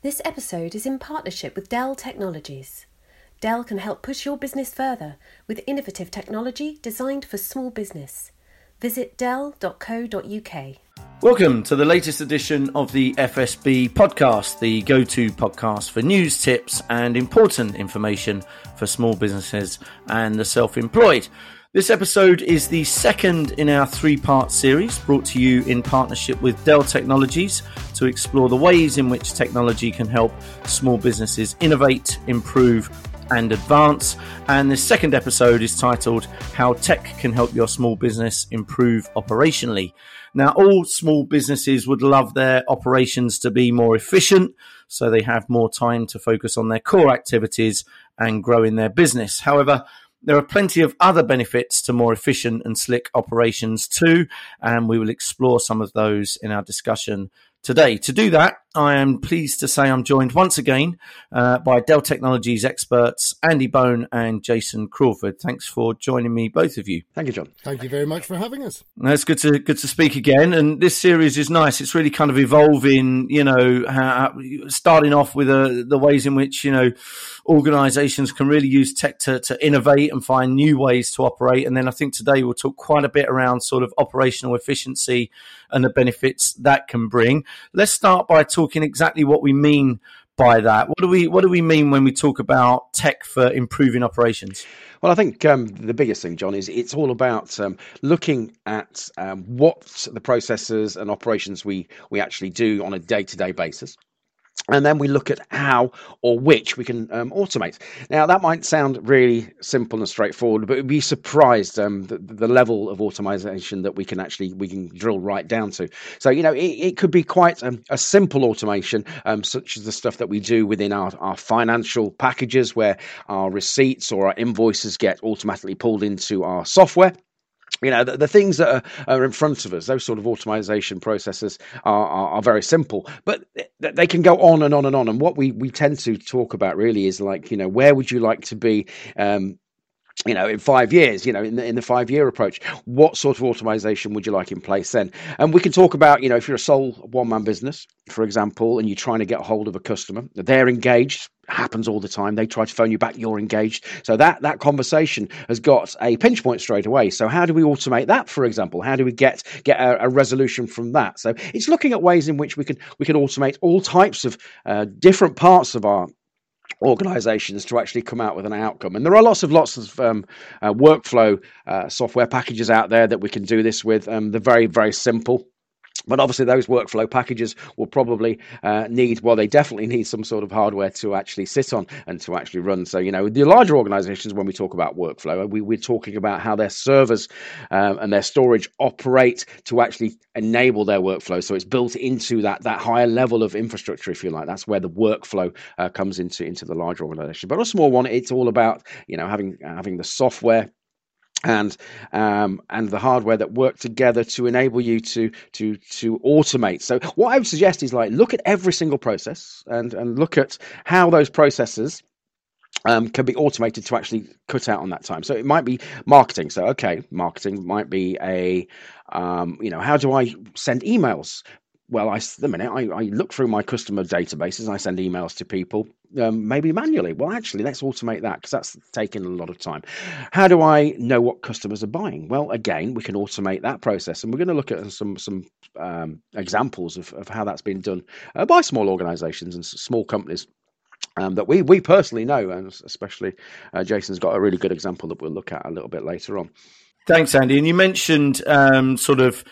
This episode is in partnership with Dell Technologies. Dell can help push your business further with innovative technology designed for small business. Visit dell.co.uk. Welcome to the latest edition of the FSB podcast, the go to podcast for news, tips, and important information for small businesses and the self employed. This episode is the second in our three part series brought to you in partnership with Dell Technologies to explore the ways in which technology can help small businesses innovate, improve, and advance. And the second episode is titled How Tech Can Help Your Small Business Improve Operationally. Now, all small businesses would love their operations to be more efficient so they have more time to focus on their core activities and growing their business. However, there are plenty of other benefits to more efficient and slick operations too, and we will explore some of those in our discussion today. To do that, I am pleased to say I'm joined once again uh, by Dell Technologies experts Andy Bone and Jason Crawford. Thanks for joining me, both of you. Thank you, John. Thank you very much for having us. No, it's good to good to speak again. And this series is nice. It's really kind of evolving. You know, how, starting off with uh, the ways in which you know organisations can really use tech to, to innovate and find new ways to operate. And then I think today we'll talk quite a bit around sort of operational efficiency and the benefits that can bring. Let's start by talking exactly what we mean by that. What do we what do we mean when we talk about tech for improving operations? Well, I think um, the biggest thing, John, is it's all about um, looking at um, what the processes and operations we we actually do on a day to day basis and then we look at how or which we can um, automate. Now, that might sound really simple and straightforward, but be surprised um, the, the, level of automation that we can actually we can drill right down to. So, you know, it, it could be quite um, a simple automation, um, such as the stuff that we do within our, our financial packages, where our receipts or our invoices get automatically pulled into our software you know the, the things that are, are, in front of us those sort of automation processes are, are, are, very simple but they can go on and on and on and what we, we tend to talk about really is like you know where would you like to be um, you know, in five years, you know, in the, in the five year approach, what sort of automation would you like in place then? And we can talk about, you know, if you're a sole one man business, for example, and you're trying to get hold of a customer, they're engaged, happens all the time. They try to phone you back, you're engaged. So that that conversation has got a pinch point straight away. So how do we automate that, for example? How do we get get a, a resolution from that? So it's looking at ways in which we can we can automate all types of uh, different parts of our organizations to actually come out with an outcome. And there are lots of lots of um, uh, workflow uh, software packages out there that we can do this with. Um, they're very very simple. But obviously, those workflow packages will probably uh, need, well, they definitely need some sort of hardware to actually sit on and to actually run. So, you know, the larger organizations, when we talk about workflow, we, we're talking about how their servers um, and their storage operate to actually enable their workflow. So it's built into that that higher level of infrastructure, if you like. That's where the workflow uh, comes into into the larger organization. But a small one, it's all about you know having having the software and um, and the hardware that work together to enable you to to to automate. So what I would suggest is like look at every single process and and look at how those processes um, can be automated to actually cut out on that time. So it might be marketing. So okay, marketing might be a um, you know how do I send emails? Well, I the minute I, I look through my customer databases I send emails to people, um, maybe manually. Well, actually, let's automate that because that's taking a lot of time. How do I know what customers are buying? Well, again, we can automate that process, and we're going to look at some some um, examples of, of how that's been done uh, by small organisations and small companies. Um, that we we personally know, and especially uh, Jason's got a really good example that we'll look at a little bit later on. Thanks, Andy. And you mentioned um, sort of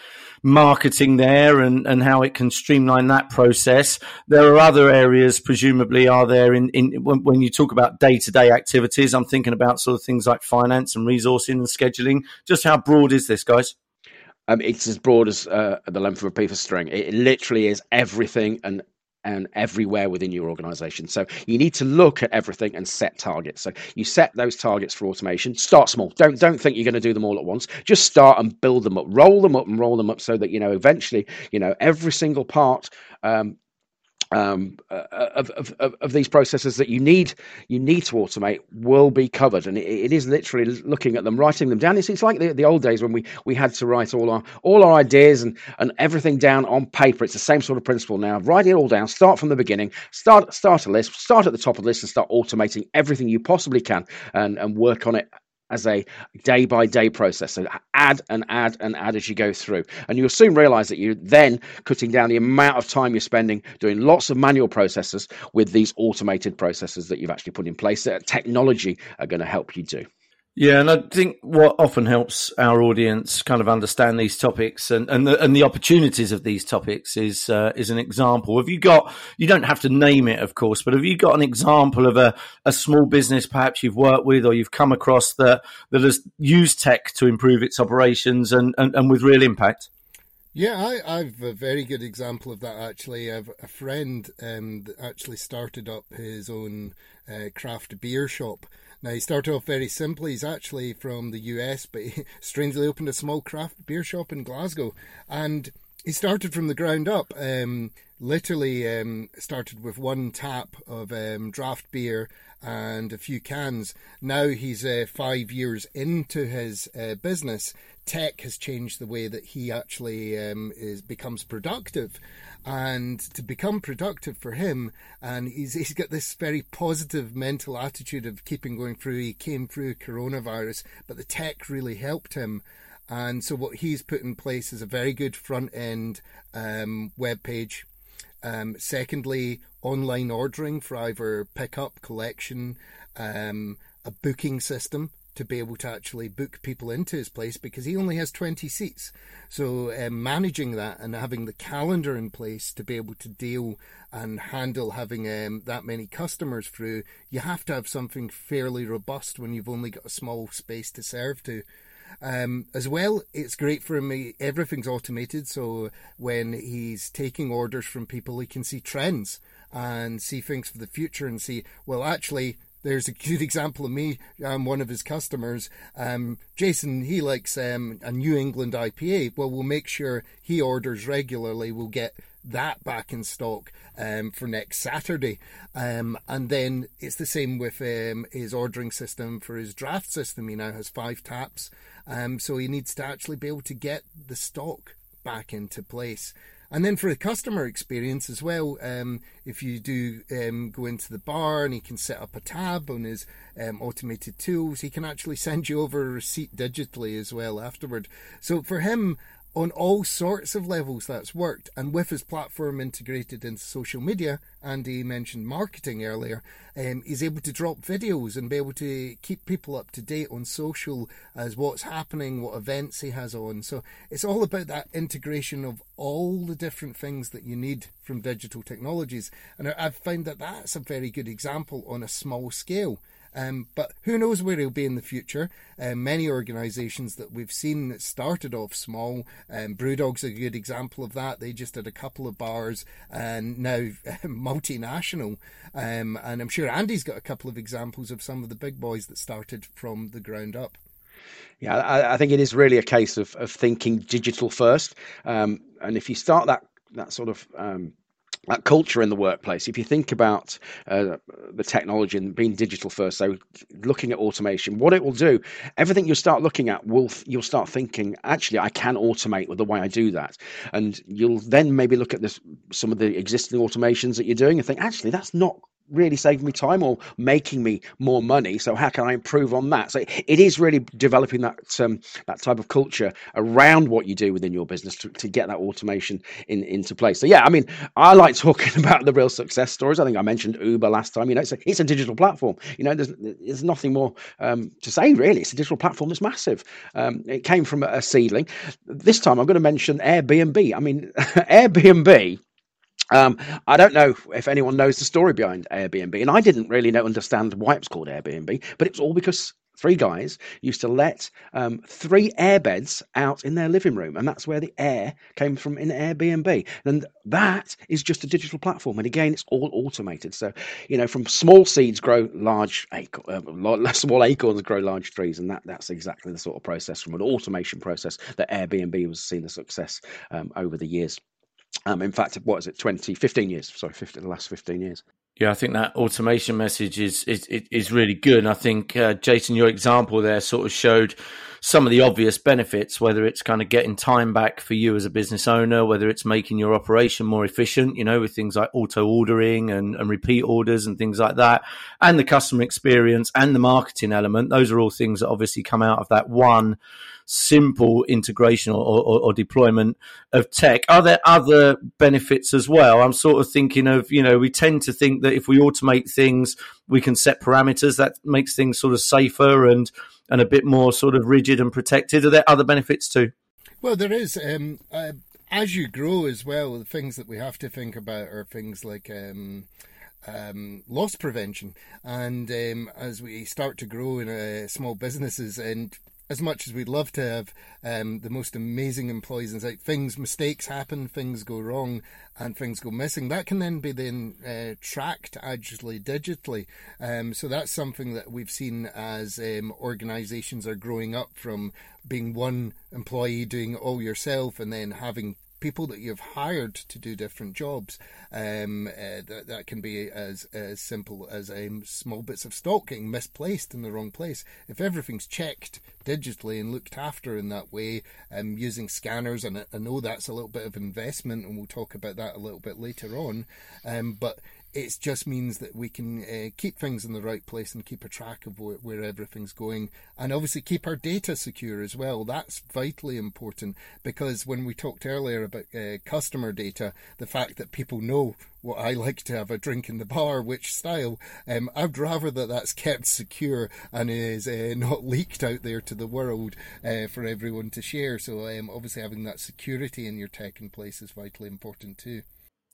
marketing there and, and how it can streamline that process. There are other areas, presumably, are there in, in when, when you talk about day to day activities? I'm thinking about sort of things like finance and resourcing and scheduling. Just how broad is this, guys? Um, it's as broad as uh, the length of a piece of string. It literally is everything and and everywhere within your organization. So you need to look at everything and set targets. So you set those targets for automation. Start small. Don't don't think you're going to do them all at once. Just start and build them up. Roll them up and roll them up so that you know eventually you know every single part um, um, uh, of, of, of, these processes that you need you need to automate will be covered. And it, it is literally looking at them writing them down. It's, it's like the, the old days when we we had to write all our all our ideas and and everything down on paper. It's the same sort of principle now. Write it all down. Start from the beginning. Start start a list. Start at the top of the list and start automating everything you possibly can and and work on it as a day by day process. So add and add and add as you go through. And you'll soon realize that you're then cutting down the amount of time you're spending doing lots of manual processes with these automated processes that you've actually put in place that technology are going to help you do. Yeah, and I think what often helps our audience kind of understand these topics and and the, and the opportunities of these topics is uh, is an example. Have you got? You don't have to name it, of course, but have you got an example of a, a small business perhaps you've worked with or you've come across that that has used tech to improve its operations and and, and with real impact? Yeah, I, I've a very good example of that actually. I've a friend um, that actually started up his own uh, craft beer shop now, he started off very simply. He's actually from the US, but he strangely opened a small craft beer shop in Glasgow. And he started from the ground up. Um, literally um, started with one tap of um, draft beer and a few cans. Now he's uh, five years into his uh, business. Tech has changed the way that he actually um, is becomes productive, and to become productive for him, and he's he's got this very positive mental attitude of keeping going through. He came through coronavirus, but the tech really helped him. And so what he's put in place is a very good front end um, web page um, secondly, online ordering for either pickup, collection, um, a booking system to be able to actually book people into his place because he only has 20 seats. So, um, managing that and having the calendar in place to be able to deal and handle having um, that many customers through, you have to have something fairly robust when you've only got a small space to serve to. Um, as well, it's great for him. Everything's automated, so when he's taking orders from people, he can see trends and see things for the future and see, well, actually, there's a good example of me. I'm one of his customers. Um, Jason, he likes um, a New England IPA. Well, we'll make sure he orders regularly. We'll get that back in stock um, for next Saturday. Um, and then it's the same with um, his ordering system for his draft system. He now has five taps. Um, so he needs to actually be able to get the stock back into place. And then for the customer experience as well, um, if you do um, go into the bar and he can set up a tab on his um, automated tools, he can actually send you over a receipt digitally as well afterward. So for him, on all sorts of levels that's worked. And with his platform integrated into social media, Andy mentioned marketing earlier, um, he's able to drop videos and be able to keep people up to date on social as what's happening, what events he has on. So it's all about that integration of all the different things that you need from digital technologies. And I've found that that's a very good example on a small scale. Um, but who knows where he'll be in the future? Um, many organisations that we've seen that started off small, um, Brewdog's a good example of that. They just had a couple of bars and now multinational. Um, and I'm sure Andy's got a couple of examples of some of the big boys that started from the ground up. Yeah, I, I think it is really a case of, of thinking digital first. Um, and if you start that that sort of um, that culture in the workplace. If you think about uh, the technology and being digital first, so looking at automation, what it will do, everything you'll start looking at will you'll start thinking, actually, I can automate with the way I do that, and you'll then maybe look at this some of the existing automations that you're doing and think, actually, that's not really saving me time or making me more money. So how can I improve on that? So it is really developing that um, that type of culture around what you do within your business to, to get that automation in, into place. So yeah, I mean, I like talking about the real success stories. I think I mentioned Uber last time. You know, it's a, it's a digital platform. You know, there's there's nothing more um, to say really. It's a digital platform that's massive. Um, it came from a seedling. This time I'm going to mention Airbnb. I mean, Airbnb um, I don't know if anyone knows the story behind Airbnb, and I didn't really know understand why it was called Airbnb, but it was all because three guys used to let um, three airbeds out in their living room, and that's where the air came from in Airbnb. And that is just a digital platform, and again, it's all automated. So, you know, from small seeds grow large uh, small acorns grow large trees, and that that's exactly the sort of process from an automation process that Airbnb was seeing the success um, over the years. Um, in fact, what is it, 20, 15 years? Sorry, 50, the last 15 years. Yeah, I think that automation message is is is really good. And I think uh, Jason, your example there sort of showed some of the obvious benefits, whether it's kind of getting time back for you as a business owner, whether it's making your operation more efficient, you know, with things like auto ordering and, and repeat orders and things like that, and the customer experience and the marketing element. Those are all things that obviously come out of that one simple integration or, or, or, deployment of tech. Are there other benefits as well? I'm sort of thinking of, you know, we tend to think that if we automate things, we can set parameters that makes things sort of safer and, and a bit more sort of rigid and protected. Are there other benefits too? Well, there is. Um, uh, as you grow as well, the things that we have to think about are things like um, um, loss prevention. And um, as we start to grow in uh, small businesses, and as much as we'd love to have um, the most amazing employees. And like things mistakes happen things go wrong and things go missing. That can then be then uh, tracked actually digitally. Um, so that's something that we've seen as um, organizations are growing up from being one employee doing all yourself and then having people that you've hired to do different jobs. Um, uh, that, that can be as, as simple as um, small bits of stock getting misplaced in the wrong place. If everything's checked digitally and looked after in that way, um, using scanners, and I know that's a little bit of investment, and we'll talk about that a little bit later on. Um, but it just means that we can uh, keep things in the right place and keep a track of where, where, everything's going and obviously keep our data secure as well that's vitally important because when we talked earlier about uh, customer data the fact that people know what I like to have a drink in the bar, which style. Um, I'd rather that that's kept secure and is uh, not leaked out there to the world uh, for everyone to share. So um, obviously having that security in your tech in place is vitally important too.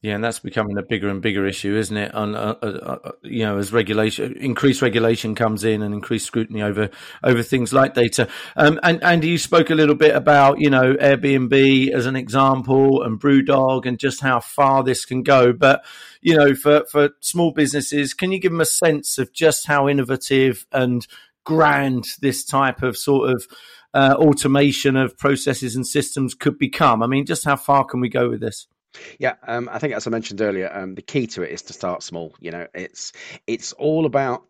Yeah, and that's becoming a bigger and bigger issue, isn't it? On uh, uh, uh, you know, as regulation, increased regulation comes in, and increased scrutiny over over things like data. Um, and Andy, you spoke a little bit about you know Airbnb as an example, and BrewDog, and just how far this can go. But you know, for for small businesses, can you give them a sense of just how innovative and grand this type of sort of uh, automation of processes and systems could become? I mean, just how far can we go with this? Yeah, um, I think as I mentioned earlier, um, the key to it is to start small. You know, it's it's all about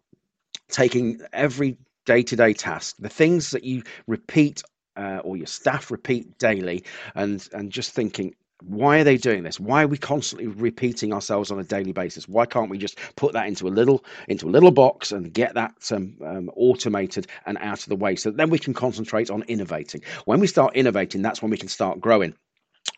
taking every day to day task, the things that you repeat uh, or your staff repeat daily, and and just thinking. Why are they doing this? Why are we constantly repeating ourselves on a daily basis? Why can't we just put that into a little into a little box and get that um, um, automated and out of the way, so then we can concentrate on innovating. When we start innovating, that's when we can start growing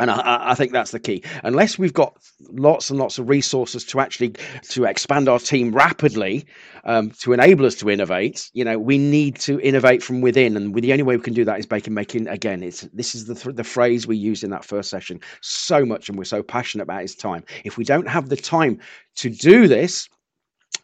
and I, I, think that's the key. Unless we've got lots and lots of resources to actually to expand our team rapidly um, to enable us to innovate, you know, we need to innovate from within, and the only way we can do that is making making again. It's this is the the phrase we used in that first session so much, and we're so passionate about is time. If we don't have the time to do this,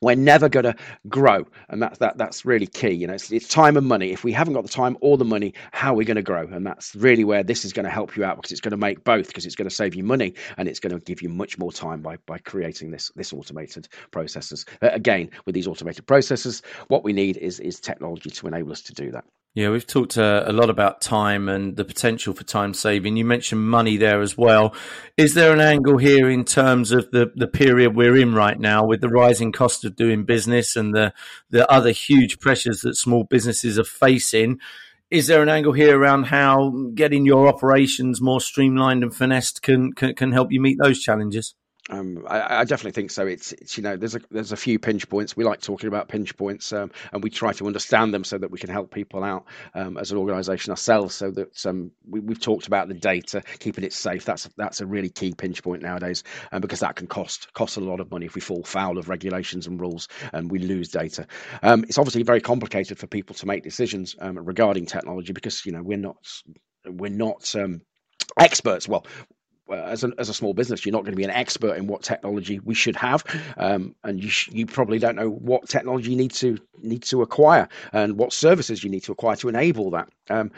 we're never going to grow. And that's that that's really key you know it's, it's, time and money. If we haven't got the time or the money how are we going to grow? And that's really where this is going to help you out because it's going to make both because it's going to save you money and it's going to give you much more time by by creating this this automated processes uh, again with these automated processes what we need is is technology to enable us to do that yeah, we've talked uh, a lot about time and the potential for time saving. You mentioned money there as well. Is there an angle here in terms of the, the period we're in right now with the rising cost of doing business and the, the other huge pressures that small businesses are facing? Is there an angle here around how getting your operations more streamlined and finessed can, can, can help you meet those challenges? Um, I, I, definitely think so. It's, it's, you know there's a there's a few pinch points. We like talking about pinch points, um, and we try to understand them so that we can help people out um, as an organisation ourselves. So that um, we, have talked about the data, keeping it safe. That's that's a really key pinch point nowadays, um, because that can cost cost a lot of money if we fall foul of regulations and rules and we lose data. Um, it's obviously very complicated for people to make decisions regarding technology because you know we're not we're not experts. Well, as a, as a small business, you're not going to be an expert in what technology we should have, um, and you sh- you probably don't know what technology you need to need to acquire and what services you need to acquire to enable that. Um,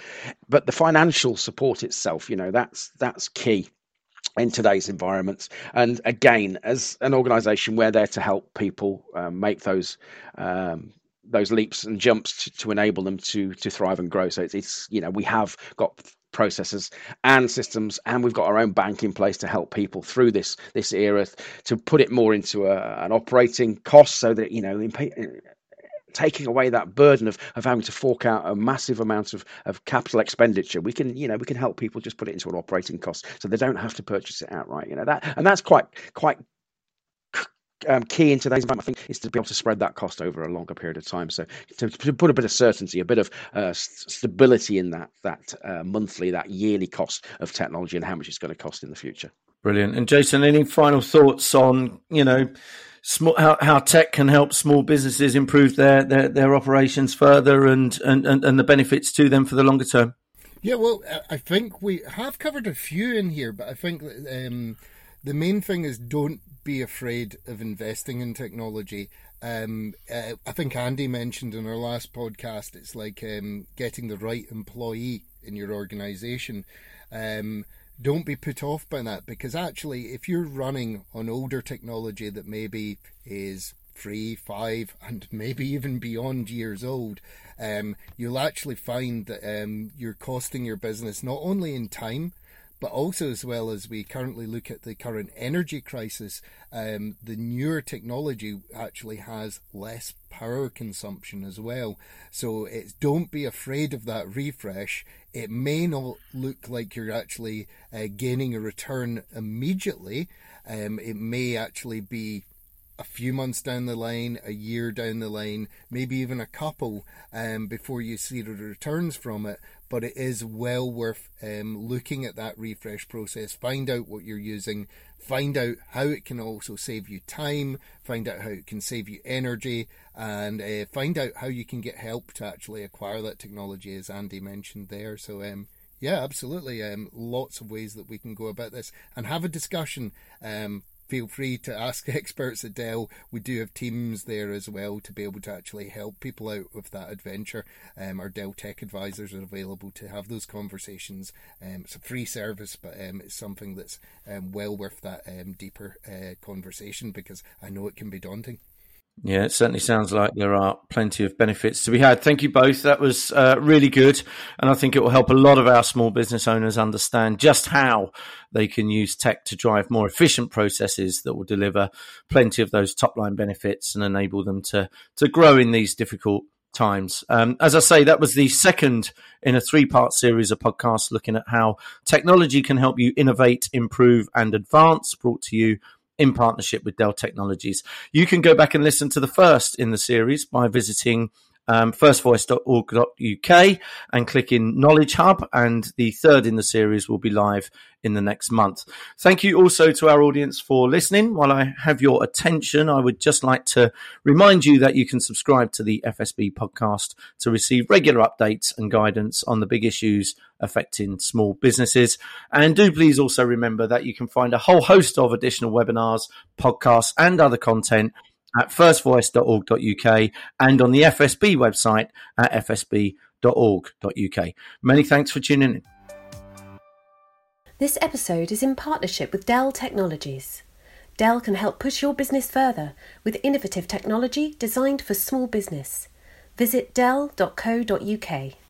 but the financial support itself, you know, that's that's key in today's environments. And again, as an organisation, we're there to help people um, make those um, those leaps and jumps to, to, enable them to to thrive and grow. So it's, it's you know we have got processes and systems, and we've got our own bank in place to help people through this this era to put it more into a, an operating cost, so that you know eh, taking away that burden of, of having to fork out a massive amount of, of capital expenditure we can you know we can help people just put it into an operating cost so they don't have to purchase it outright you know that and that's quite quite um, key in today's environment, I think, is to be able to spread that cost over a longer period of time. So to, to put a bit of certainty, a bit of uh, stability in that that uh, monthly, that yearly cost of technology and how much it's going to cost in the future. Brilliant. And Jason, any final thoughts on you know small, how, how tech can help small businesses improve their, their, their operations further and, and, and, and the benefits to them for the longer term? Yeah, well, I think we have covered a few in here, but I think um, the main thing is don't be afraid of investing in technology. Um, uh, I think Andy mentioned in our last podcast, it's like um, getting the right employee in your organization. Um, don't be put off by that because actually, if you're running on older technology that maybe is three, five, and maybe even beyond years old, um, you'll actually find that um, you're costing your business not only in time but also as well as we currently look at the current energy crisis, um, the newer technology actually has less power consumption as well. So it's don't be afraid of that refresh. It may not look like you're actually uh, gaining a return immediately. Um, it may actually be a few months down the line, a year down the line, maybe even a couple um, before you see the returns from it but it is well worth um, looking at that refresh process. Find out what you're using, find out how it can also save you time, find out how it can save you energy, and uh, find out how you can get help to actually acquire that technology, as Andy mentioned there. So, um, yeah, absolutely. Um, lots of ways that we can go about this and have a discussion. Um, feel free to ask experts at Dell. We do have teams there as well to be able to actually help people out with that adventure. Um, our Dell Tech advisors are available to have those conversations. Um, it's a free service, but um, it's something that's um, well worth that um, deeper uh, conversation because I know it can be daunting. Yeah, it certainly sounds like there are plenty of benefits to be had. Thank you both. That was uh, really good. And I think it will help a lot of our small business owners understand just how they can use tech to drive more efficient processes that will deliver plenty of those top line benefits and enable them to, to grow in these difficult times. Um, as I say, that was the second in a three part series of podcasts looking at how technology can help you innovate, improve, and advance, brought to you in partnership with Dell Technologies. You can go back and listen to the first in the series by visiting um, firstvoice.org.uk and click in Knowledge Hub. And the third in the series will be live in the next month. Thank you also to our audience for listening. While I have your attention, I would just like to remind you that you can subscribe to the FSB podcast to receive regular updates and guidance on the big issues affecting small businesses. And do please also remember that you can find a whole host of additional webinars, podcasts, and other content at firstvoice.org.uk and on the FSB website at fsb.org.uk. Many thanks for tuning in. This episode is in partnership with Dell Technologies. Dell can help push your business further with innovative technology designed for small business. Visit dell.co.uk.